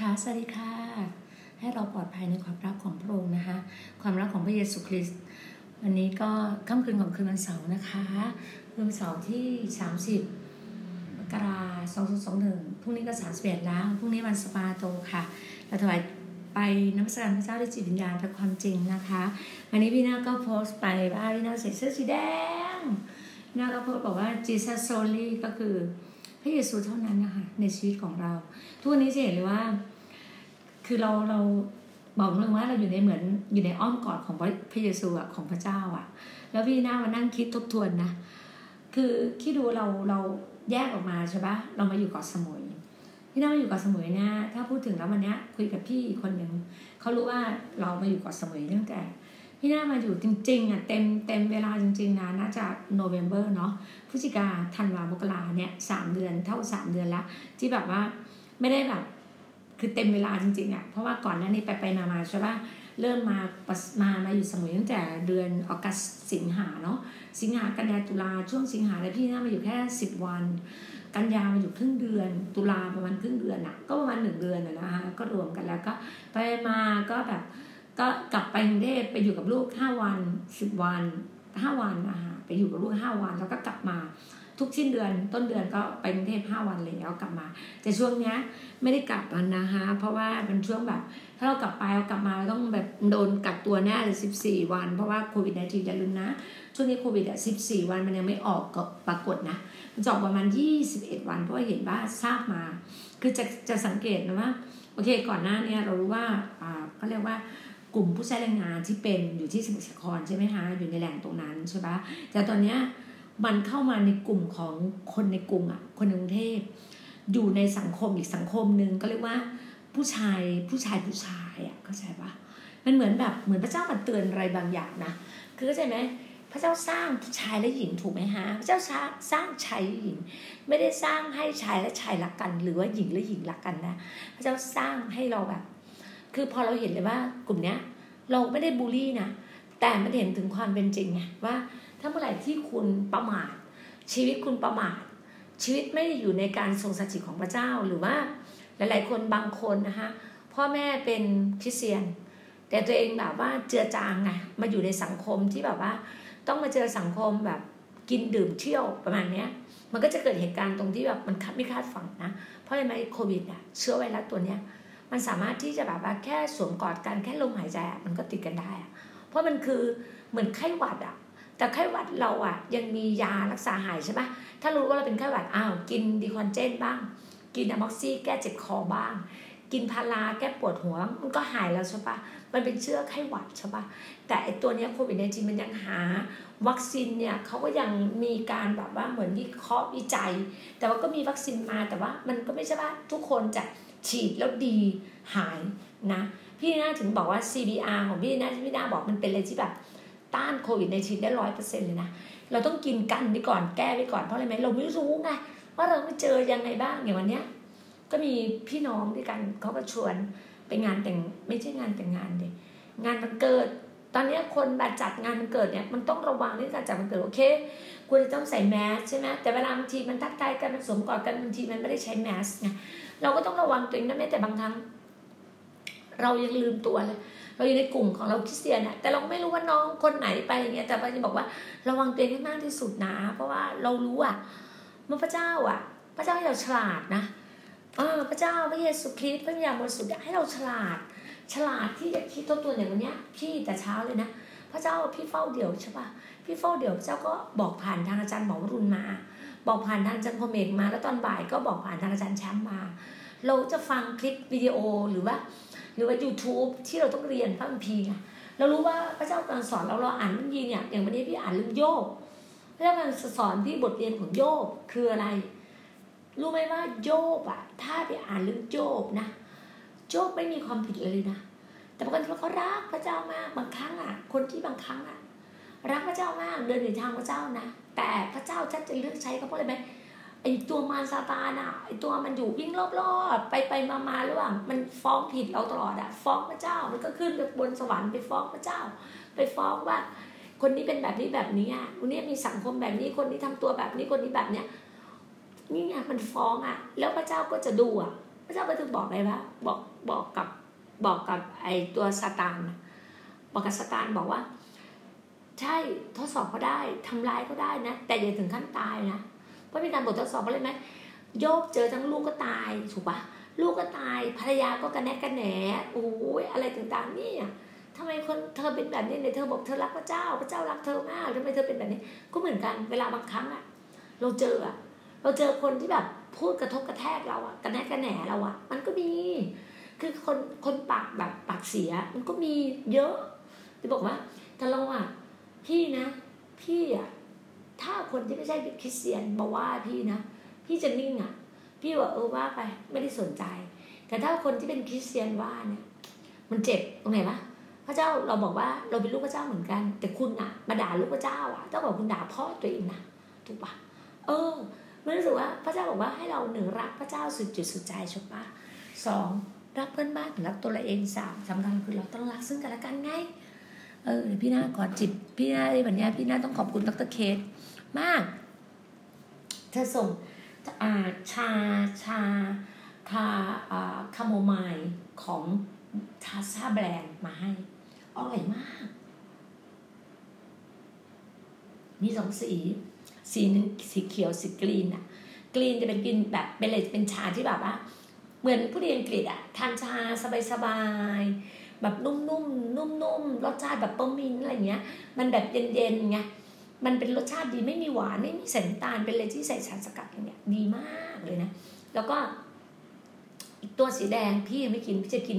ค่ะ สวัสดีค่ะ ให้เราปลอดภัยในความรักของพระองค์นะคะ ความรักของพระเยซูคริสต์ วันนี้ก็ค่ำคืนของคืนวันเสาร์นะคะคืนวันเสาร์ที่ 30มกราคม2021พรุ่งนี้ก็31แล้ว พรุ่งนี้วันสปาโตค่ะเราถวายไปน้ำสการพระเจ้าด้วยจิตวิญญาณและความจริงนะคะ วันนี้พี่นาก็โพสต์ไปว่าพี่นาใส่เสื้อสีแดงพี่นาก็โพสต์บอกว่า Jesus solely ก็คือ พระเยซูเท่านั้นนะคะในชีวิตของเรา ทุกวันนี้จะเห็นเลยว่า คือเราเราบอกเลยว่าเราอยู่ในเหมือนอยู่ในอ้อมกอดของพระพระเยซูอะของพระเจ้าอะแล้วพี่หน่ามานั่งคิดทบทวนนะ คือคิดดูเราเราแยกออกมาใช่ปะเรามาอยู่เกาะสมุยพี่น่ามาอยู่เกาะสมุยเนี่ยถ้าพูดถึงแล้ววันเนี้ยคุยกับพี่อีกคนหนึ่งเขารู้ว่าเรามาอยู่เกาะสมุยตั้งแต่ พี่น่ามาอยู่จริงๆอะเต็มเต็มเวลาจริง ๆนะน่าจะโนเวม ber เนาะพฤศจิกาธันวามกราเนี่ยสามเดือนเท่าสามเดือนละที่แบบว่าไม่ได้แบบคือเต็มเวลาจริงๆอะเพราะว่าก่อนหน้านี้ไปไปมามาใช่ปะเริ่มมาปัสมามาอยู่สมุยตั้งแต่เดือนออกัสสิงหาเนาะสิงหากันยาตุลาช่วงสิงหาแล้วพี่น่ามาอยู่แค่สิบวัน กันยามาอยู่ครึ่งเดือน ตุลาประมาณครึ่งเดือนอะก็ประมาณหนึ่งเดือนอะนะคะก็รวมกันแล้วก็ไปมาก็แบบ ก็กลับไปกรุงเทพไปอยู่กับลูกห้าวันสิบวันห้าวันนะคะไปอยู่กับลูกห้าวัน แล้วก็กลับมาทุกสิ้นเดือนต้นเดือนก็ไปกรุงเทพห้าวันเลยแล้วกลับมา แต่ช่วงเนี้ยไม่ได้กลับมันนะคะเพราะว่าเป็นช่วงแบบ ถ้าเรากลับไปเรากลับมาเราต้องแบบโดนกักตัวแน่เลยสิบสี่วัน เพราะว่าโควิด -19 อย่าลืมนะ ช่วงนี้โควิดอะสิบสี่วันมันยังไม่ออกก็ปรากฏนะมันจะอกประมาณยี่สิบเอ็ดวัน เพราะเห็นว่าทราบมา คือจะจะสังเกตนะว่าโอเคก่อนหน้าเนี้เรารู้ว่าอ่าเขาเรียกว่า กลุ่มผู้ใช้แรงงานที่เป็นอยู่ที่สมุทรสาครใช่ไหมคะอยู่ในแหล่งตรงนั้นใช่ปะแต่ตอนเนี้ยมันเข้ามาในกลุ่มของคนในกรุงอะคนในกรุงเทพอยู่ในสังคมอีกสังคมหนึ่งก็เรียกว่าผู้ชายผู้ชายผู้ชายอะเข้าใจปะมันเหมือนแบบเหมือนพระเจ้ามาเตือนอะไรบางอย่างนะคือเข้าใจไหมพระเจ้าสร้างชายและหญิงถูกไหมฮะ พระเจ้าสร้างสร้างชายหญิง ไม่ได้สร้างให้ชายและชายรักกัน หรือว่าหญิงและหญิงรักกันนะ พระเจ้าสร้างให้เราแบบ คือพอเราเห็นเลยว่ากลุ่มเนี้ย เราไม่ได้บูลลี่นะ แต่มันเห็นถึงความเป็นจริงไงว่า ถ้าเมื่อไหร่ที่คุณประมาท ชีวิตคุณประมาท ชีวิตไม่ได้อยู่ในการทรงสถิตของพระเจ้าหรือว่า หลาย ๆ คนบางคนนะคะพ่อแม่เป็นคริสเตียน แต่ตัวเองแบบว่าเจือจางไงมาอยู่ในสังคมที่แบบว่า ต้องมาเจอสังคมแบบกินดื่มเที่ยวประมาณเนี้ยมันก็จะเกิดเหตุการณ์ตรงที่แบบมันไม่คาดฝันนะ เพราะอะไรไหมโควิดอะเชื้อไวรัสตัวเนี้ย มันสามารถที่จะแบบว่าแค่สวมกอดกันแค่ลมหายใจอะมันก็ติดกันได้อะเพราะมันคือเหมือนไข้หวัดอะแต่ไข้หวัดเราอะยังมียารักษาหายใช่ปะถ้ารู้ว่าเราเป็นไข้หวัดอ้าวกินดีคอนเจนบ้าง กินอะม็อกซี่แก้เจ็บคอบ้าง กินพาราแก้ปวดหัวมันก็หายแล้วใช่ปะมันเป็นเชื้อไข้หวัดใช่ปะแต่ไอตัวเนี้ยโควิดในจริงมันยังหา วัคซีนเนี่ยเขาก็ยังมีการแบบว่าเหมือนวิเคราะห์วิจัย แต่ว่าก็มีวัคซีนมาแต่ว่ามันก็ไม่ใช่ว่าทุกคนจะ ฉีดแล้วดีหายนะ พี่น่าถึงบอกว่า CBR ของพี่นะที่พี่นาบอกมันเป็นอะไรที่แบบต้านโควิดในชีดได้ร้อยเปอร์เซ็นต์เลยนะ เราต้องกินกันไปก่อนแก้ไปก่อนเพราะอะไรไหมเราไม่รู้ไงว่าเราไม่เจอยังไงบ้างอย่างวันเนี้ยก็มีพี่น้องด้วยกันเขาก็ชวนไปงานแต่งไม่ใช่งานแต่งงานเด็งานมันเกิด ตอนนี้คนมาจัดงานมันเกิดเนี่ยมันต้องระวังในการจัดมันเกิดโอเคควรจะต้องใส่แมสใช่ไหมแต่เวลาบางทีมันทักทายกันมันสวมกอดกันบางทีมันไม่ได้ใช้แมสไง เราก็ต้องระวังตัวเองนะแม้แต่บางครั้ง เรายังลืมตัวเลยเราอยู่ในกลุ่มของเราคริสเตียนอะแต่เราไม่รู้ว่าน้องคนไหนไปอย่างเงี้ยแต่เราจะบอกว่าระวังตัวเองให้มากที่สุดนะ เพราะว่าเรารู้อะว่าพระเจ้าอะพระเจ้าให้เราฉลาดนะเออพระเจ้าพระเยซูคริสต์พระวิญญาบริสุทธิ์ให้เราฉลาด ฉลาดที่จะคิดทบทวนอย่างวันเนี้ย พี่แต่เช้าเลยนะพระเจ้าพี่เฝ้าเดี่ยวใช่ปะพี่เฝ้าเดี่ยวพระเจ้าก็บอกผ่านทางอาจารย์หมอวรุณมา บอกผ่านทางอาจารย์คมเมกมา แล้วตอนบ่ายก็บอกผ่านทางอาจารย์แชมป์มา เราจะฟังคลิปวิดีโอหรือว่า หรือว่า YouTube ที่เราต้องเรียนพระคัมภีร์ไงเรารู้ว่าพระเจ้ากำลังสอนเราเราอ่านพระคัมภีเนี่ยอย่างวันนี้พี่อ่านเรื่องโยบพระเจ้ากำลังสอนพี่บทเรียนของโยบคืออะไร รู้ไหมว่าโยบอะถ้าไปอ่านเรื่องโยบนะ โยบไม่มีความผิดเลยนะ แต่บางคนเขารักพระเจ้ามากบางครั้งอะคนที่บางครั้งอะ รักพระเจ้ามากเดินในทางพระเจ้านะแต่พระเจ้าชัดจะเลือกใช้เขาเพราะอะไรไหมไอตัวมารซาตานอะไอตัวมันอยู่วิ่งรอบๆไปไปมามาระหว่างมันฟ้องผิดเราตลอดอะฟ้องพระเจ้ามันก็ขึ้นไปบนสวรรค์ไปฟ้องพระเจ้า ไปฟ้องว่า คนนี้เป็นแบบนี้แบบนี้อะคนนี้มีสังคมแบบนี้คนนี้ทำตัวแบบนี้คนนี้แบบเนี้ยนี่ไงมันฟ้องอะ แล้วพระเจ้าก็จะดูอะ พระเจ้าก็จะบอกอะไรวะบอกบอกกับบอกกับไอตัวซาตานบอกกับซาตานบอกว่า ใช่ทดสอบเขาได้ทำร้ายเขาได้นะ แต่อย่าถึงขั้นตายนะ เพราะมีการบททดสอบอะไรไหมโยบเจอทั้งลูกก็ตายถูกปะลูกก็ตายภรรยาก็กระแนกกระแหนโอ้ยอะไรต่างๆนี่อะทำไมคนเธอเป็นแบบนี้เนี่ยเธอบอกเธอรักพระเจ้าพระเจ้ารักเธอมากทำไมเธอเป็นแบบนี้ ก็เหมือนกันเวลาบางครั้งอะเราเจออะเราเจอคนที่แบบพูดกระทบกระแทกเราอะกระแนกกระแหนเราอะมันก็มี คือคนคนปากแบบปากเสีย มันก็มีเยอะจะบอกว่าแต่เราอะ พี่นะ พี่อะถ้าคนที่ไม่ใช่คริสเตียนมาว่าพี่นะ พี่จะนิ่งอะพี่ว่าเออว่าไปไม่ได้สนใจ แต่ถ้าคนที่เป็นคริสเตียนว่าเนี่ย มันเจ็บตรงไหนวะพระเจ้าเราบอกว่าเราเป็นลูกพระเจ้าเหมือนกัน แต่คุณอะมาด่าลูกพระเจ้าอะต้องบอกคุณด่าพ่อตัวเองนะถูกปะเออมันรู้สึกว่าพระเจ้าบอกว่าให้เราหนึ่งรักพระเจ้าสุดจุดสุดใจใช่ปะสองรักเพื่อนบ้านรักตัวเราเองสามสำคัญคือเราต้องรักซึ่งกันและกันไง เออพี่นาขอจิตพี่นาในวันนี้พี่นาต้องขอบคุณดรเคสมากเธอส่งอ่าชาชาคาอ่าคาโมไมล์ของทาซาแบรนด์มาให้อร่อยมาก มีสองสี สีหนึ่งสีเขียวสีกรีนอะกรีนจะเป็นกรีนแบบเป็นเลยเป็นชาที่แบบว่าเหมือนผู้เรียนอังกฤษอะทานชาสบายๆ แบบนุ่มๆนุ่มๆรสชาติแบบเปอร์มินอะไรเงี้ย มันแบบเย็นๆไงมันเป็นรสชาติดีไม่มีหวานไม่มีใส่น้ำตาลเป็นเลยที่ใส่สารสกัดอะไรเงี้ยดีมากเลยนะ แล้วก็อีกตัวสีแดงพี่ยังไม่กินพี่จะกิน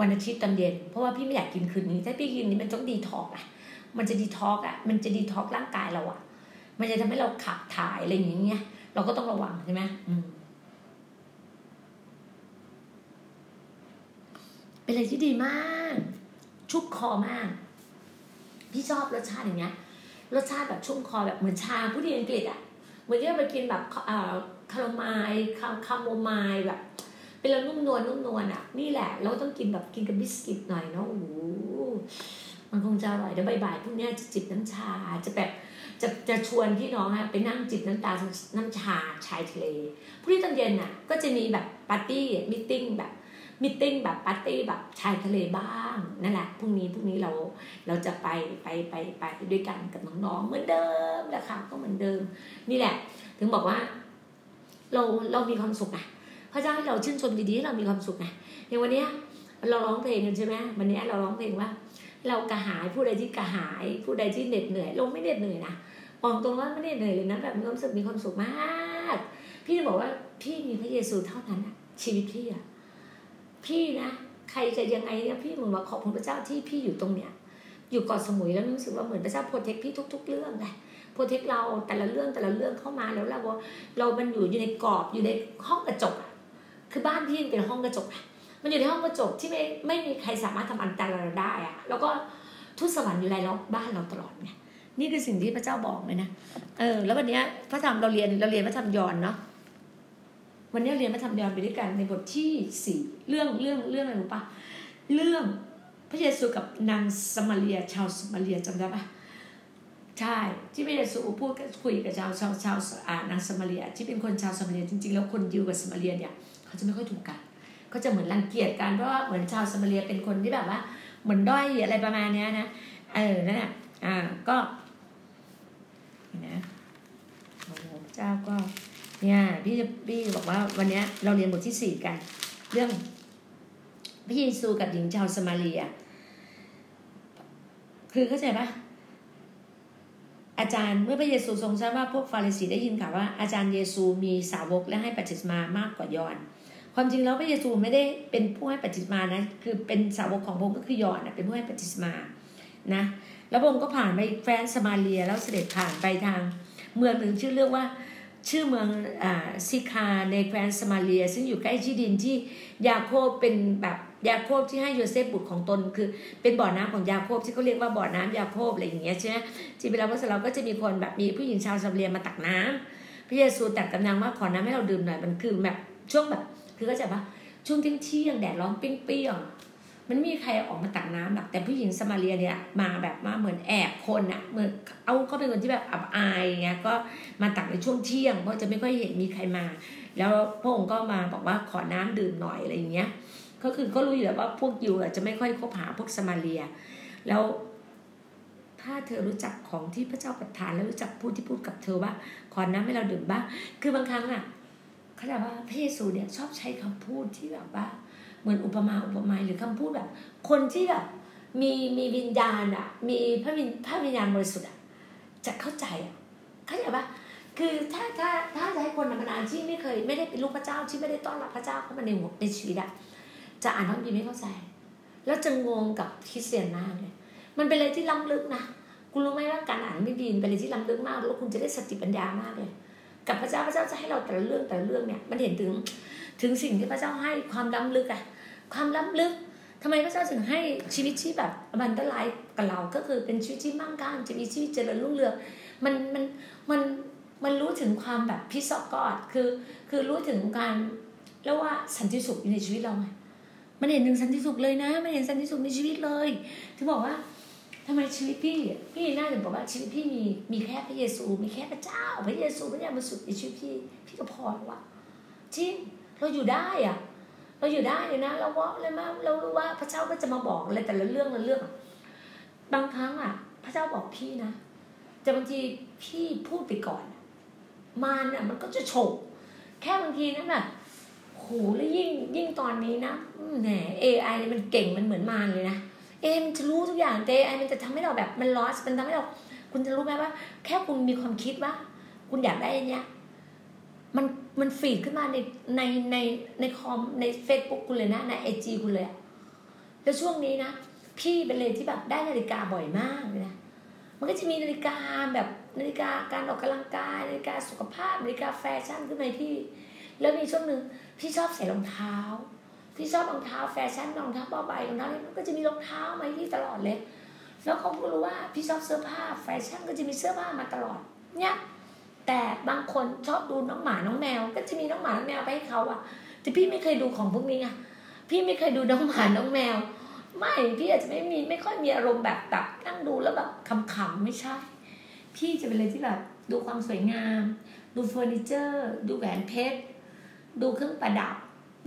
วันอาทิตย์ตอนเย็นเพราะว่าพี่ไม่อยากกินคืนนี้ถ้าพี่กินนี้มันต้องดีท็อกอะมันจะดีท็อกอะมันจะดีท็อกร่างกายเราอะมันจะทำให้เราขับถ่ายอะไรอย่างเงี้ย เราก็ต้องระวังใช่ไหมอืม เป็นอะไรที่ดีมาก ชุบคอมาก พี่ชอบรสชาติอย่างเงี้ย รสชาติแบบชุ่มคอแบบเหมือนชาผู้ดีอังกฤษอะเหมือนที่เราไปกินแบบเอ่อคาราไมล์คาคาโมไมล์แบบ เป็นแล้วนุ่มนวลนุ่มนวลอะนี่แหละ เราต้องกินแบบกินกับบิสกิตหน่อยเนาะโอ้โหมันคงจะอร่อยเดี๋ยวบ่ายๆพรุ่งนี้จะจิบน้ำชาจะแบบจะจะชวนพี่น้องอะไปนั่งจิบน้ำตาน้ำชาชายทะเลพรุ่งนี้ตอนเย็นน่ะก็จะมีแบบปาร์ตี้ meeting แบบ meeting แบบปาร์ตี้แบบชายทะเลบ้างนั่นแหละพรุ่งนี้พรุ่งนี้เราเราจะไปไปไปไปด้วยกันกับน้องๆเหมือนเดิมแหละค่ะก็เหมือนเดิม นี่แหละ ถึงบอกว่า เราเรามีความสุขไงพระเจ้าให้เราชื่นชมดีๆให้เรามีความสุขไงอย่างวันนี้เราร้องเพลงกันใช่ไหมวันนี้เราร้องเพลงว่า เรากระหายผู้ใดที่กระหาย ผู้ใดที่เหน็ดเหนื่อยเราไม่เหน็ดเหนื่อยนะบอกตรงว่าไม่เหน็ดเหนื่อยเลยนะแบบมีความสุขมีความสุขมาก พี่จะบอกว่าพี่มีพระเยซูเท่านั้นอะชีวิตพี่อะ พี่นะใครจะยังไงเนี่ยพี่มึงมาขอบคุณพระเจ้าที่พี่อยู่ตรงเนี้ยอยู่เกาะสมุยแล้วรู้สึกว่าเหมือนพระเจ้าโปรเทคพี่ทุก ๆ เรื่องไงโปรเทคเราแต่ละเรื่องแต่ละเรื่องเข้ามาแล้วเราเรามันอยู่อยู่ในกรอบอยู่ในห้องกระจกคือบ้านพี่เป็นห้องกระจกมันอยู่ในห้องกระจกที่ไม่ไม่มีใครสามารถทำอันตรายเราได้อะแล้วก็ทุสวรรค์อยู่ในรอบบ้านเราตลอดไงนี่คือสิ่งที่พระเจ้าบอกเลยนะเออแล้ววันเนี้ยพระธรรมเราเรียนเราเรียนพระธรรมยอนเนาะ วันนี้เรียนพระธรรมยอนไปด้วยกันในบทที่สี่เรื่องเรื่องเรื่องอะไรรู้ปะเรื่องพระเยซูกับนางสมาเรียชาวสมาเรียจำได้ปะใช่ที่พระเยซูพูดคุยกับชาวชาวชาวอ่านางสมาเรีย ที่เป็นคนชาวสมาเรียจริงๆ แล้วคนยิวกับสมาเรียเนี่ยเขาจะไม่ค่อยถูกกันเขาจะเหมือนรังเกียจกันเพราะว่าเหมือนชาวสมาเรียเป็นคนที่แบบว่า เหมือนด้อยอะไรประมาณเนี้ยนะเออนั่นแหละอ่าก็นะโอ้โหเจ้าก็ เนี่ยพี่จะพี่บอกว่าวันนี้เราเรียนบทที่สี่กัน เรื่องพระเยซูกับหญิงชาวสมาเรีย คือเข้าใจปะอาจารย์เมื่อพระเยซูทรงทราบว่าพวกฟาริสีได้ยินข่าวว่าอาจารย์เยซูมีสาวกและให้ปฏิสมามากกว่ายอน ความจริงแล้วพระเยซูไม่ได้เป็นผู้ให้บัพติศมานะ คือเป็นสาวกของพระองค์ก็คือยอห์นนะเป็นผู้ให้บัพติศมานะ แล้วพระองค์ก็ผ่านไปแคว้นสะมาเรียแล้วเสด็จผ่านไปทาง เมืองหนึ่งชื่อเรื่องว่า ชื่อเมืองอ่าสิคาร์ในแคว้นสะมาเรีย ซึ่งอยู่ใกล้ที่ดินที่ยาโคบเป็นแบบยาโคบที่ให้โยเซฟบุตรของตน คือเป็นบ่อน้ำของยาโคบที่เขาเรียกว่าบ่อน้ำยาโคบอะไรอย่างเงี้ยใช่ไหมที่เวลาพระเราก็จะมีคนแบบมีผู้หญิงชาวสะมาเรียมาตักน้ำพระเยซูตัดกำลังว่าขอน้ำให้เราดื่มหน่อยมันคือแบบช่วงแบบคือก็จะว่าช่วงเที่ยงแดดร้อนเปรี้ยง มันไม่มีใครออกมาตักน้ำหรอกแต่ผู้หญิงสมาเรียเนี่ยมาแบบมาเหมือนแอบคนอะเหมือนเอาเขาเป็นคนที่แบบอับอายเงี้ยก็มาตักในช่วงเที่ยงเพราะจะไม่ค่อยเห็นมีใครมา แล้วพระองค์ก็มาบอกว่าขอน้ำดื่มหน่อยอะไรอย่างเงี้ยก็คือก็รู้อยู่แล้วว่าพวกยิวจะไม่ค่อยคบหาพวกสมาเรีย แล้วถ้าเธอรู้จักของที่พระเจ้าประทานแล้วรู้จักพูดที่พูดกับเธอว่า ขอน้ำให้เราดื่มบ้างคือบางครั้งอะเขาจะว่าพระเยซูเนี่ยชอบใช้คำพูดที่แบบว่า เหมือนอุปมาอุปไมยหรือคำพูดแบบ คนที่แบบมีมีวิญญาณอะ มีพระวิญพระวิญญาณบริสุทธิ์อะจะเข้าใจอะเข้าใจปะคือถ้าถ้าถ้าจะให้คนธรรมดาที่ไม่เคยไม่ได้เป็นลูกพระเจ้าที่ไม่ได้ต้อนรับพระเจ้าเข้ามาในหัวในชีวิตอะจะอ่านพระคัมภีร์ไม่เข้าใจ แล้วจะงงกับคริสเตียนมากเลยมันเป็นอะไรที่ล้ำลึกนะคุณรู้ไหมว่าการอ่านไบเบิลเป็นอะไรที่ล้ำลึกมากแล้วคุณจะได้สติปัญญามากเลย กับพระเจ้าพระเจ้าจะให้เราแต่ละเรื่องแต่ละเรื่องเนี่ย มันเห็นถึงถึงสิ่งที่พระเจ้าให้ความล้ำลึกอะ ความล้ำลึกทำไมพระเจ้าถึงให้ชีวิตที่แบบ abundant life กับเราก็คือเป็นชีวิตที่มั่งคั่งจะมีชีวิตเจริญรุ่งเรืองมันมันมันมันรู้ถึงความแบบ peace of God คือคือรู้ถึงการเรียกว่าสันติสุขอยู่ในชีวิตเราไงมันเห็นถึงสันติสุขเลยนะมันเห็นสันติสุขในชีวิตเลยถึงบอกว่าทำไมชีวิตพี่พี่น่าจะบอกว่าชีวิตพี่มีมีแค่พระเยซู มีแค่พระเจ้า พระเยซูพระเจ้ามาสุดในชีวิตพี่พี่ก็พอแล้ววะจริงเราอยู่ได้อะ เราอยู่ได้เลยนะ เราว่าเลยมาเรารู้ว่าพระเจ้าก็จะมาบอกอะไรแต่ละเรื่องละเรื่อง บางครั้งอะ พระเจ้าบอกพี่นะแต่บางทีพี่พูดไปก่อน มันอะมันก็จะโฉกแค่บางทีนั่นน่ะโหแล้วยิ่งยิ่งตอนนี้นะแหม AI มันเก่งมันเหมือนมารเลยนะเอมันจะรู้ทุกอย่าง AI มันจะทำให้เราแบบมัน lost มันทำให้เรา คุณจะรู้ไหมว่า แค่คุณมีความคิดว่า คุณอยากได้อันเนี้ย มันมัน feed ขึ้นมาในในในในคอมในเฟซบุ๊กคุณเลยนะ ใน IG คุณเลยแล้วช่วงนี้นะ พี่เป็นเลยที่แบบได้นาฬิกาบ่อยมากเลยนะมันก็จะมีนาฬิกาแบบนาฬิกาการออกกำลังกายนาฬิกาสุขภาพนาฬิกาแฟชั่นขึ้นมาพี่ แล้วมีช่วงหนึ่งพี่ชอบใส่รองเท้า พี่ชอบรองเท้าแฟชั่นรองเท้าผ้าใบรองเท้าอะไรก็จะมีรองเท้ามาที่ตลอดเลย แล้วเขาก็รู้ว่าพี่ชอบเสื้อผ้าแฟชั่นก็จะมีเสื้อผ้ามาตลอด เนี่ย แต่บางคนชอบดูน้องหมาน้องแมว ก็จะมีน้องหมาน้องแมวไปให้เขาอะแต่พี่ไม่เคยดูของพวกนี้ไงพี่ไม่เคยดูน้องหมาน้องแมว ไม่พี่อาจจะไม่มีไม่ค่อยมีอารมณ์แบบแบบนั่งดูแล้วแบบขำๆไม่ใช่ พี่จะเป็นอะไรที่แบบดูความสวยงาม ดูเฟอร์นิเจอร์ ดูแหวนเพชรดูเครื่องประดับ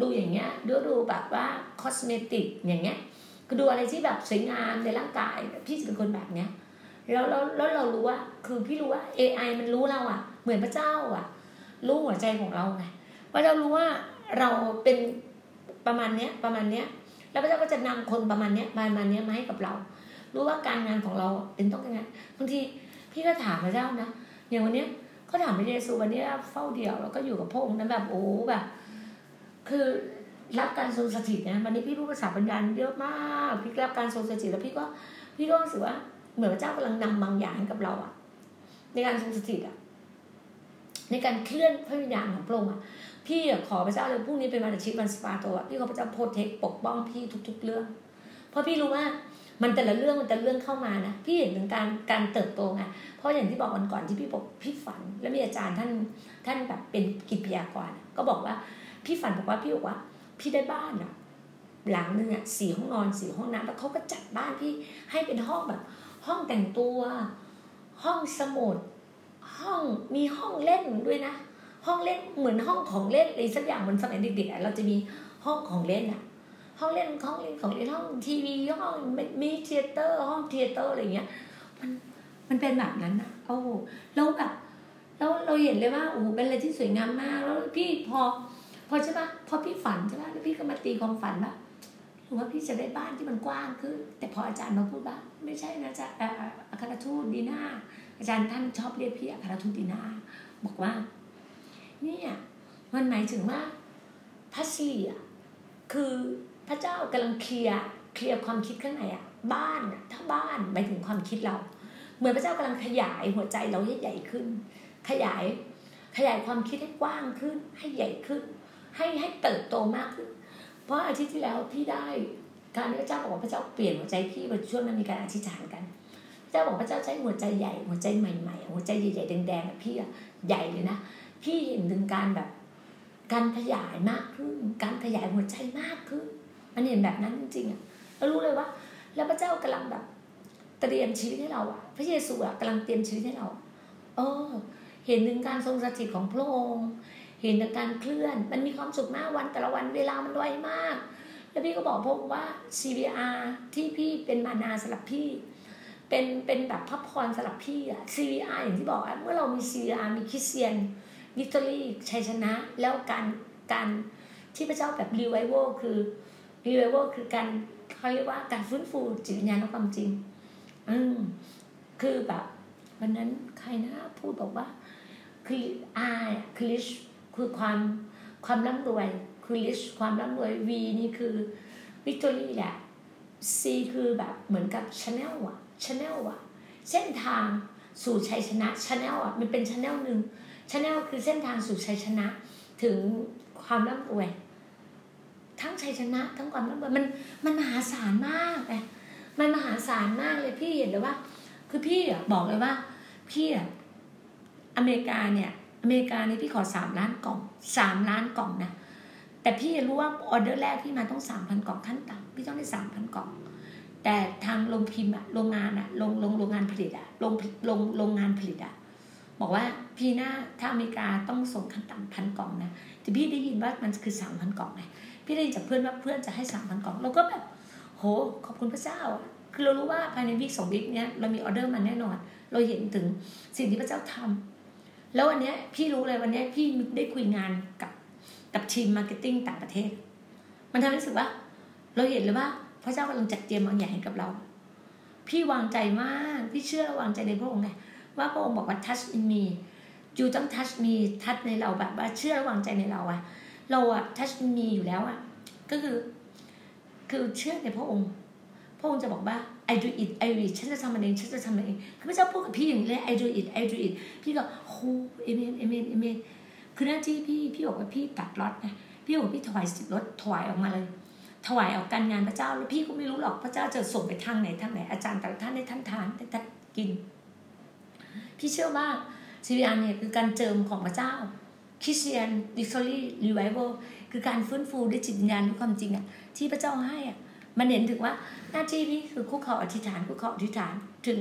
ดูอย่างเงี้ยดูดูแบบว่า cosmetic อย่างเงี้ยก็ดูอะไรที่แบบสวยงามในร่างกาย พี่จะเป็นคนแบบเนี้ย แล้วแล้วแล้วเรารู้ว่าคือพี่รู้ว่า AI มันรู้เราอะเหมือนพระเจ้าอะรู้หัวใจของเราไงว่าเรารู้ว่าเราเป็นประมาณเนี้ยประมาณเนี้ย แล้วพระเจ้าก็จะนำคนประมาณเนี้ยประมาณเนี้ยมาให้กับเรา รู้ว่าการงานของเราเป็นต้องยังไงบางทีพี่ก็ถามพระเจ้านะอย่างวันเนี้ยก็ถามพระเยซูวันนี้เฝ้าเดี่ยวแล้วก็อยู่กับพระองค์นั้นแบบโอ้แบบ คือรับการทรงสถิตนะวันนี้พี่พูดภาษาปัญญาเยอะมาก พี่รับการทรงสถิตแล้วพี่ก็พี่ก็รู้สึกว่า เหมือนพระเจ้ากำลังนำบางอย่างให้กับเราอะในการทรงสถิตอะในการเคลื่อนพระวิญญาณของพระองค์อะพี่ขอพระเจ้าเลยพรุ่งนี้เป็นวันอาทิตย์วันสปาโตอะพี่ขอพระเจ้าโปรเทคปกป้องพี่ทุก ๆ เรื่อง เพราะพี่รู้ว่ามันแต่ละเรื่องมันแต่ละเรื่องเข้ามานะพี่เห็นถึงการการเติบโตไงเพราะอย่างที่บอกวันก่อนที่พี่บอกพี่ฝัน แล้วมีอาจารย์ท่านท่านแบบเป็นกิจพยากรณ์ก็บอกว่าพี่ฝันบอกว่าพี่บอกว่า พี่ได้บ้านอะหลังนึงอะสี่ห้องนอนสี่ห้องน้ำแล้วเขาก็จัดบ้านพี่ให้เป็นห้องแบบ ห้องแต่งตัว ห้องสมุด ห้องมีห้องเล่นด้วยนะ ห้องเล่นเหมือนห้องของเล่นอะไรสักอย่างเหมือนสมัยเด็กๆเราจะมีห้องของเล่นอะห้องเล่นห้องเล่นของเล่นห้องทีวีห้องมี theater ห้อง theater อะไรเงี้ย มันมันเป็นแบบนั้นนะโอ้โหแล้วแบบแล้วเราเห็นเลยว่าโอ้โหเป็นอะไรที่สวยงามมาก แล้วพี่พอ พอใช่ปะพอพี่ฝันใช่ปะแล้วพี่ก็มาตีความฝันว่า หรือว่าพี่จะได้บ้านที่มันกว้างขึ้น แต่พออาจารย์มาพูดว่าไม่ใช่นะจ๊ะเอ่ออัครทูตดีนาอาจารย์ท่านชอบเรียกพี่อัครทูตดีนาบอกว่าเนี่ยมันหมายถึงว่าพัสลีอะคือพระเจ้ากำลังเคลียร์เคลียร์ความคิดข้างในอะบ้านถ้าบ้านหมายถึงความคิดเรา เหมือนพระเจ้ากำลังขยายหัวใจเราให้ใหญ่ขึ้น ขยายขยายความคิดให้กว้างขึ้น ให้ใหญ่ขึ้น ให้ให้เติบโตมากขึ้น เพราะอาทิตย์ที่แล้วพี่ได้การที่พระเจ้าบอกว่าพระเจ้าเปลี่ยนหัวใจพี่วันช่วงนั้นมีการอธิษฐานกัน พระเจ้าบอกพระเจ้าใช้หัวใจใหญ่ หัวใจใหม่ๆหัวใจใหญ่ๆแดงๆอะพี่อะใหญ่เลยนะพี่เห็นถึงการแบบ การขยายมากขึ้น การขยายหัวใจมากขึ้น มันเห็นแบบนั้นจริงๆอะแล้วรู้เลยว่า แล้วพระเจ้ากำลังแบบ เตรียมชีวิตให้เราอะพระเยซูอะกำลังเตรียมชีวิตให้เรา เออ เห็นถึงการทรงสถิตของพระองค์ เห็นถึงการเคลื่อน มันมีความสุขมากวันแต่ละวันเวลามันไวมาก แล้วพี่ก็บอกพวกว่า CVR ที่พี่เป็นมานาสำหรับพี่เป็นเป็นแบบพระพรสำหรับพี่อะ CVR อย่างที่บอกอะเมื่อเรามี CVR มี Christian Victory ชัยชนะ แล้วการการที่พระเจ้าแบบรีไวโวคือรีไวโวคือการเขาเรียกว่าการฟื้นฟูจิตวิญญาณและความจริง อืมคือแบบวันนั้นใครนะพูดบอกว่าคือ R คือ rich คือความความร่ำรวย คือ rich ความร่ำรวย V นี่คือ victory แหละ C คือแบบเหมือนกับ channel อะ channel อะเส้นทางสู่ชัยชนะ channel อะมันเป็น channel หนึ่ง channel คือเส้นทางสู่ชัยชนะ ถึงความร่ำรวย ทั้งชัยชนะ ทั้งความร่ำรวยมันมันมหาศาลมากไงมันมหาศาลมากเลยพี่เห็นเลยว่า คือพี่อะบอกเลยว่า พี่อะอเมริกาเนี่ย อเมริกานี่พี่ขอสามล้านกล่องสามล้านกล่องนะแต่พี่รู้ว่าออเดอร์แรกพี่มาต้องสามพันกล่องขั้นต่ำพี่ต้องได้สามพันกล่องแต่ทางโรงพิมพ์อะโรงงานอะโรงโรงโรงงานผลิตอะโรงโรงโรงงานผลิตอะบอกว่าพี่หน้าถ้าอเมริกาต้องส่งขั้นต่ำพันกล่องนะแต่พี่ได้ยินว่ามันคือสามพันกล่องไงพี่ได้ยินจากเพื่อนว่าเพื่อนจะให้สามพันกล่องเราก็แบบโหขอบคุณพระเจ้า คือเรารู้ว่าภายใน week สอง week เนี้ยเรามีออเดอร์มาแน่นอน เราเห็นถึงสิ่งที่พระเจ้าทำ แล้ววันนี้พี่รู้เลยวันนี้พี่ได้คุยงานกับกับทีม marketing ต่างประเทศ มันทำให้รู้สึกว่า เราเห็นเลยว่าพระเจ้ากำลังจัดเตรียมบางอย่างให้กับเรา พี่วางใจมาก พี่เชื่อวางใจในพระองค์ไงว่าพระองค์บอกว่า touch in me ยูต้อง touch me touch ในเราแบบว่าเชื่อวางใจในเราอะเราอะ touch in me อยู่แล้วอะก็คือ คือเชื่อในพระองค์ พระองค์จะบอกว่า I do it I do it ฉันจะทำมันเองฉันจะทำมันเองคือพระเจ้าพูดกับพี่อย่างนี้เลย I do it I do it พี่ก็โอ้เอเมนเอเมนเอเมนคือหน้าที่พี่พี่บอกว่าพี่ตัดรถนะพี่บอกพี่ถวายสิบรถถวายออกมาเลย ถวายออกการงานพระเจ้าแล้วพี่ก็ไม่รู้หรอกพระเจ้าจะส่งไปทางไหนทางไหนอาจารย์แต่ละท่านให้ท่านทานให้ท่านกิน พี่เชื่อว่า CVR เนี่ยคือการเจิมของพระเจ้า Christian Victory Revival คือการฟื้นฟูด้วยจิตวิญญาณด้วยความจริงอะที่พระเจ้าให้อะ มันเห็นถึงว่าหน้าที่พี่คือคุกเข่าอธิษฐานคุกเข่าอธิษฐานถึง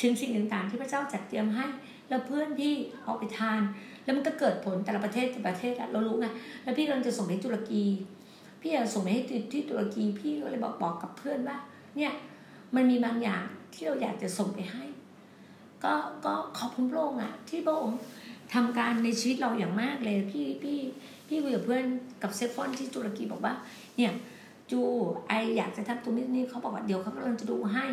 ถึงสิ่งต่างๆ ที่พระเจ้าจัดเตรียมให้แล้วเพื่อนพี่เอาไปทาน แล้วมันก็เกิดผลแต่ละประเทศแต่ละประเทศเรารู้ไงแล้วพี่กำลังจะส่งไปตุรกีพี่จะส่งไปให้ที่ตุรกีพี่ก็เลยบอกบอกกับเพื่อนว่า เนี่ยมันมีบางอย่างที่เราอยากจะส่งไปให้ ก็ก็ขอบคุณพระองค์อะที่พระองค์ทำการในชีวิตเราอย่างมากเลยพี่พี่พี่คุยกับเพื่อนกับเซฟอนที่ตุรกีบอกว่า เนี่ย จูไออยากจะทำตรงนี้นี่เขาบอกว่าเดี๋ยวเขากำลังจะดูให้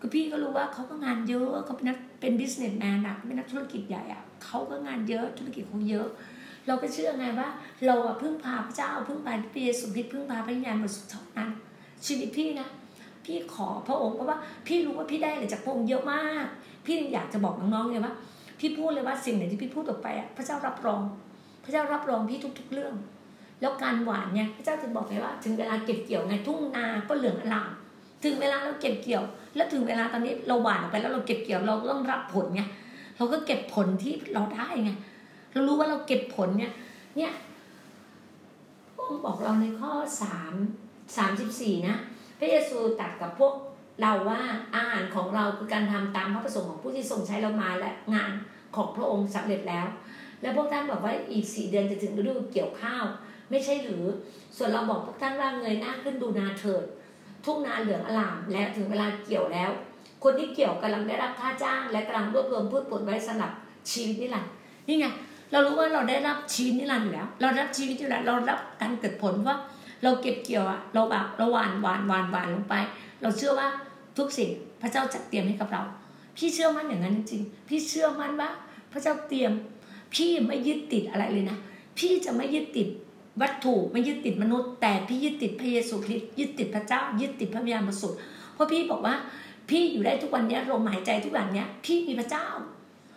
ก็พี่ก็รู้ว่าเขาก็งานเยอะเขาเป็นนักเป็น businessman อะเป็นนักธุรกิจใหญ่อะเขาก็งานเยอะธุรกิจเขาเยอะ เราก็เชื่อไงว่า เราอะพึ่งพาพระเจ้าพึ่งพาพระเยซูคริสต์พึ่งพาพระวิญญาณบริสุทธิ์เท่านั้น ชีวิตพี่นะพี่ขอพระองค์เพราะว่าพี่รู้ว่าพี่ได้อะไรจากพระองค์เยอะมาก พี่อยากจะบอกน้องๆเลยว่า พี่พูดเลยว่าสิ่งไหนที่พี่พูดออกไปอะพระเจ้ารับรอง พระเจ้ารับรองพี่ทุก ๆ เรื่อง แล้วการหวานเนี่ยพระเจ้าถึงบอกไงว่า ถึงเวลาเก็บเกี่ยวไงทุ่งนาก็เหลืองอลามถึงเวลาเราเก็บเกี่ยว แล้วถึงเวลาตอนนี้เราหวานออกไปแล้วเราเก็บเกี่ยวเราก็ต้องรับผลไงเราก็เก็บผลที่เราได้ไงเรารู้ว่าเราเก็บผลเนี่ย เนี่ยพระองค์บอกเราในข้อสามสามสิบสี่นะพระเยซูตรัสกับพวกเราว่าอาหารของเราคือการทำตามพระประสงค์ของผู้ที่ทรงใช้เรามาและงานของพระองค์สำเร็จแล้ว แล้วพวกท่านบอกว่าอีกสี่เดือนจะถึงฤดูเกี่ยวข้าว ไม่ใช่หรือ ส่วนเราบอกพวกท่านว่าเงยหน้าขึ้นดูนาเถิด ทุ่งนาเหลืองอลามและถึงเวลาเกี่ยวแล้ว คนที่เกี่ยวกำลังได้รับค่าจ้าง และกำลังรวบรวมพืชผลไว้สำหรับชีวิตนิรันดร์นี่ไงเรารู้ว่าเราได้รับชีวิตนิรันดร์อยู่แล้ว เรารับชีวิตอยู่แล้วเรารับการเกิดผลว่า เราเก็บเกี่ยวอะเราแบบเราหว่านหว่านหว่านหว่านลงไป เราเชื่อว่าทุกสิ่งพระเจ้าจัดเตรียมให้กับเรา พี่เชื่อมั่นอย่างนั้นจริง พี่เชื่อมั่นว่า พระเจ้าเตรียม พี่ไม่ยึดติดอะไรเลยนะ พี่จะไม่ยึดติด วัตถุไม่ยึดติดมนุษย์ แต่พี่ยึดติดพระเยซูคริสต์ยึดติดพระเจ้า ยึดติดพระวิญญาณบริสุทธิ์เพราะพี่บอกว่าพี่อยู่ได้ทุกวันนี้ลมหายใจทุกวันนี้พี่มีพระเจ้า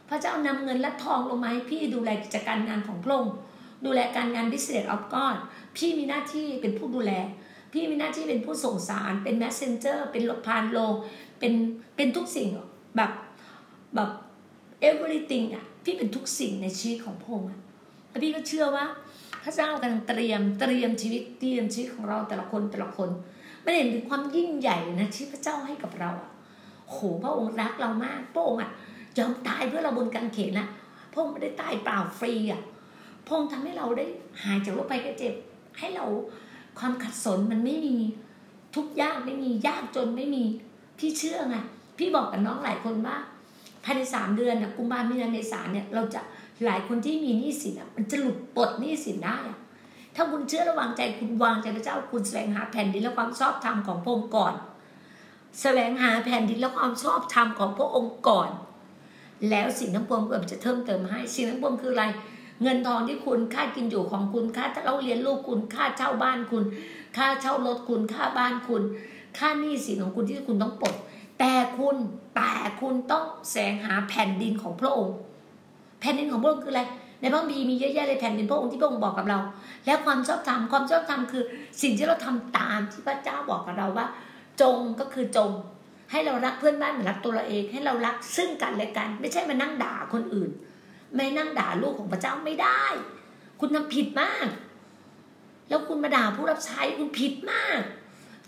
พระเจ้านำเงินและทองลงมาให้พี่ดูแลกิจการงานของพระองค์ดูแลการงาน business of God พี่มีหน้าที่เป็นผู้ดูแล พี่มีหน้าที่เป็นผู้ส่งสาร เป็น messenger เป็นพานโลงเป็นเป็นทุกสิ่งแบบแบบ everything อะพี่เป็นทุกสิ่งในชีวิตของพระองค์อะแล้วพี่ก็เชื่อว่า พระเจ้ากำลังเตรียมเตรียมชีวิตเตรียมชีวิตของเราแต่ละคนแต่ละคนไม่เห็นถึงความยิ่งใหญ่นะที่พระเจ้าให้กับเราอะโหพระองค์รักเรามากพระองค์อะยอมตายเพื่อเราบนกางเขนนะพระองค์ไม่ได้ตายเปล่าฟรีอะพระองค์ทำให้เราได้หายจากโรคภัยไข้เจ็บ ให้เราความขัดสนมันไม่มีทุกยากไม่มียากจนไม่มีพี่เชื่อไงพี่บอกกับน้องหลายคนว่าภายในสามเดือนนะกุมภาพันธ์เมษาเนี่ยเราจะ หลายคนที่มีหนี้สินอะมันจะหลุดปลดหนี้สินได้อะถ้าคุณเชื่อระวางใจคุณวางใจพระเจ้าคุณแสวงหาแผ่นดินและความชอบธรรมของพระองค์ก่อนแสวงหาแผ่นดินและความชอบธรรมของพระองค์ก่อน แล้วสิ่งทั้งปวงเพื่อจะเพิ่มเติมให้สิ่งทั้งปวงคืออะไร เงินทองที่คุณค่ากินอยู่ของคุณค่าเราเรียนลูกคุณค่าเช่าบ้านคุณ ค่าเช่ารถคุณค่าบ้านคุณ ค่าหนี้สินของคุณที่คุณต้องปลดแต่คุณแต่คุณต้องแสวงหาแผ่นดินของพระองค์ แผ่นดินของพระองค์คืออะไร ในพระบีมีเยอะแยะเลยแผ่นดินพระองค์ที่พระองค์บอกกับเรา และความชอบธรรมความชอบธรรมคือ สิ่งที่เราทำตามที่พระเจ้าบอกกับเราว่า จงก็คือจง ให้เรารักเพื่อนบ้านเหมือนรักตัวเราเอง ให้เรารักซึ่งกันและกัน ไม่ใช่มานั่งด่าคนอื่น ไม่นั่งด่าลูกของพระเจ้าไม่ได้ คุณทำผิดมาก แล้วคุณมาด่าผู้รับใช้คุณผิดมาก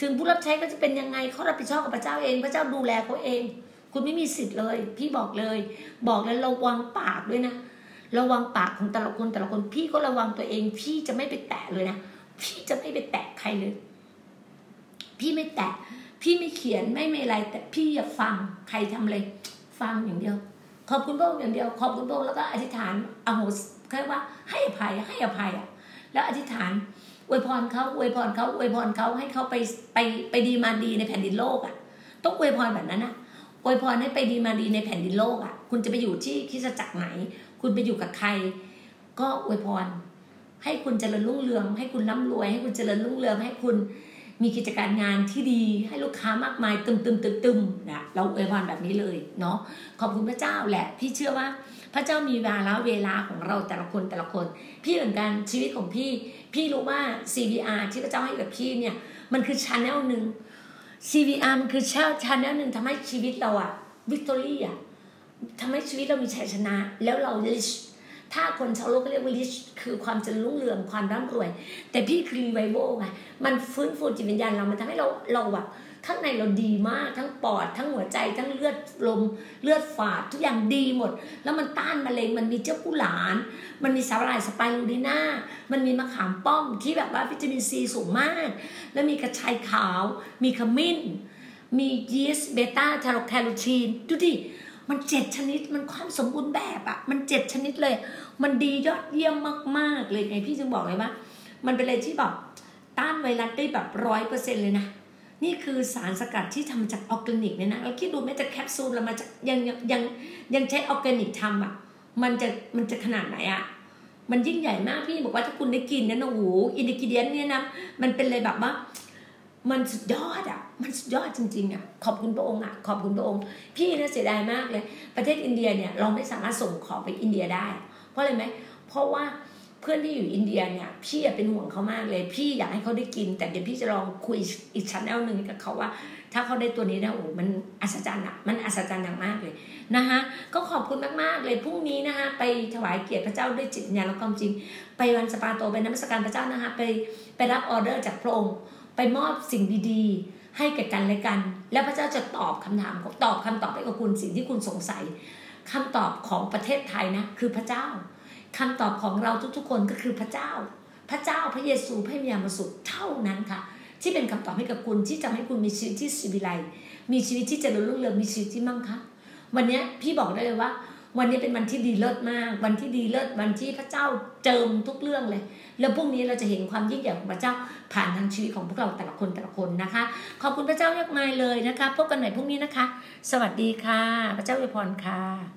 ถึงผู้รับใช้ก็จะเป็นยังไงเขารับผิดชอบกับพระเจ้าเอง พระเจ้าดูแลเขาเอง คุณไม่มีสิทธิ์เลย พี่บอกเลย บอกแล้วระวังปากด้วยนะระวังปากของแต่ละคนแต่ละคนพี่ก็ระวังตัวเอง พี่จะไม่ไปแตะเลยนะพี่จะไม่ไปแตะใครเลย พี่ไม่แตะ พี่ไม่เขียนไม่ไม่อะไร แต่พี่อยากฟังใครทำอะไรฟังอย่างเดียว ขอบคุณพระองค์อย่างเดียว ขอบคุณพระองค์แล้วก็อธิษฐานอโหสแค่ว่าให้อภัยให้อภัยอะ แล้วอธิษฐานอวยพรเขาอวยพรเขาอวยพรเขาให้เขาไปไปไปดีมาดีในแผ่นดินโลกอะ ต้องอวยพรแบบนั้นนะ อวยพรให้ไปดีมาดีในแผ่นดินโลกอะ คุณจะไปอยู่ที่คริสจักรไหน คุณไปอยู่กับใคร ก็อวยพร ให้คุณเจริญรุ่งเรือง ให้คุณร่ำรวย ให้คุณเจริญรุ่งเรือง ให้คุณมีกิจการงานที่ดี ให้ลูกค้ามากมายตึมตึมตึมตึมนะเราอวยพรแบบนี้เลยเนาะ ขอบคุณพระเจ้าแหละ พี่เชื่อว่าพระเจ้ามีเวลาเวลาของเราแต่ละคนแต่ละคน พี่เหมือนกันชีวิตของพี่ พี่รู้ว่า CVR ที่พระเจ้าให้กับพี่เนี่ย มันคือชาแนลหนึ่ง CVR มันคือชาแนลหนึ่งทำให้ชีวิตเราอะ victory อะทำให้ชีวิตเรามีชัยชนะ แล้วเราถ้าคนชาวโลกก็เรียกว่า rich คือความจะรุ่งเรืองความร่ำรวย แต่พี่คือ revival ไงมันฟื้นฟูจิตวิญญาณเรา มันทำให้เราเราแบบ ข้างในเราดีมากทั้งปอด ทั้งหัวใจทั้งเลือดลมเลือดฝาดทุกอย่างดีหมด แล้วมันต้านมะเร็งมันมีเจียวกู่หลาน มันมีสาหร่ายสไปรูลิน่ามันมีมะขามป้อมที่แบบว่าวิตามินซีสูงมาก แล้วมีกระชายขาว มีขมิ้น มียีสต์เบต้าทโรแคโรทีนดูดิมันเจ็ดชนิดมันความสมบูรณ์แบบอะมันเจ็ดชนิดเลย มันดียอดเยี่ยมมากๆเลยไงพี่จึงบอกเลยว่า มันเป็นอะไรที่แบบต้านไวรัสได้แบบร้อยเปอร์เซ็นเลยนะ นี่คือสารสกัดที่ทำมาจากออร์แกนิกเนี่ยนะเราคิดดูแม้แต่แคปซูลเรามาจากยังยังยังยังใช้ออร์แกนิกทำอะมันจะมันจะขนาดไหนอะมันยิ่งใหญ่มากพี่บอกว่าถ้าคุณได้กินเนี่ยนะโอ้โห ingredient เนี่ยนะมันเป็นเลยแบบว่า มันสุดยอดอะ มันสุดยอดจริงๆอะขอบคุณพระองค์อะขอบคุณพระองค์ พี่น่าเสียดายมากเลย ประเทศอินเดียเนี่ยเราไม่สามารถส่งของไปอินเดียได้ เพราะอะไรไหมเพราะว่า เพื่อนที่อยู่อินเดียเนี่ยพี่อะเป็นห่วงเขามากเลย พี่อยากให้เขาได้กิน แต่เดี๋ยวพี่จะลองคุยอีก channel หนึ่งกับเขาว่า ถ้าเขาได้ตัวนี้นะโอ้มันอัศจรรย์อะมันอัศจรรย์อย่างมากเลยนะคะก็ขอบคุณมากๆเลยพรุ่งนี้นะคะไปถวายเกียรติพระเจ้าด้วยจิตญาณและความจริง ไปวันสปาโตไปนมัสการพระเจ้านะคะไปไปรับออเดอร์จากพระองค์ไปมอบสิ่งดีๆ ให้แก่กันและกัน แล้วพระเจ้าจะตอบคำถามตอบคำตอบให้กับคุณสิ่งที่คุณสงสัยคำตอบของประเทศไทยนะคือพระเจ้า คำตอบของเราทุกๆ คนก็คือพระเจ้า พระเจ้าพระเยซูพระวิญญาณบริสุทธิ์เท่านั้นค่ะ ที่เป็นคำตอบให้กับคุณที่จะให้คุณมีชีวิตที่สิวิไลมีชีวิตที่เจริญรุ่งเรืองมีชีวิตที่มั่งคั่งวันนี้พี่บอกได้เลยว่า วันนี้เป็นวันที่ดีเลิศมาก วันที่ดีเลิศวันที่พระเจ้าเจิมทุกเรื่องเลย แล้วพรุ่งนี้เราจะเห็นความยิ่งใหญ่ของพระเจ้าผ่านทางชีวิตของพวกเราแต่ละคนแต่ละคนนะคะ ขอบคุณพระเจ้ามากมายเลยนะคะพบกันใหม่พรุ่งนี้นะคะ สวัสดีค่ะ พระเจ้าอวยพรค่ะ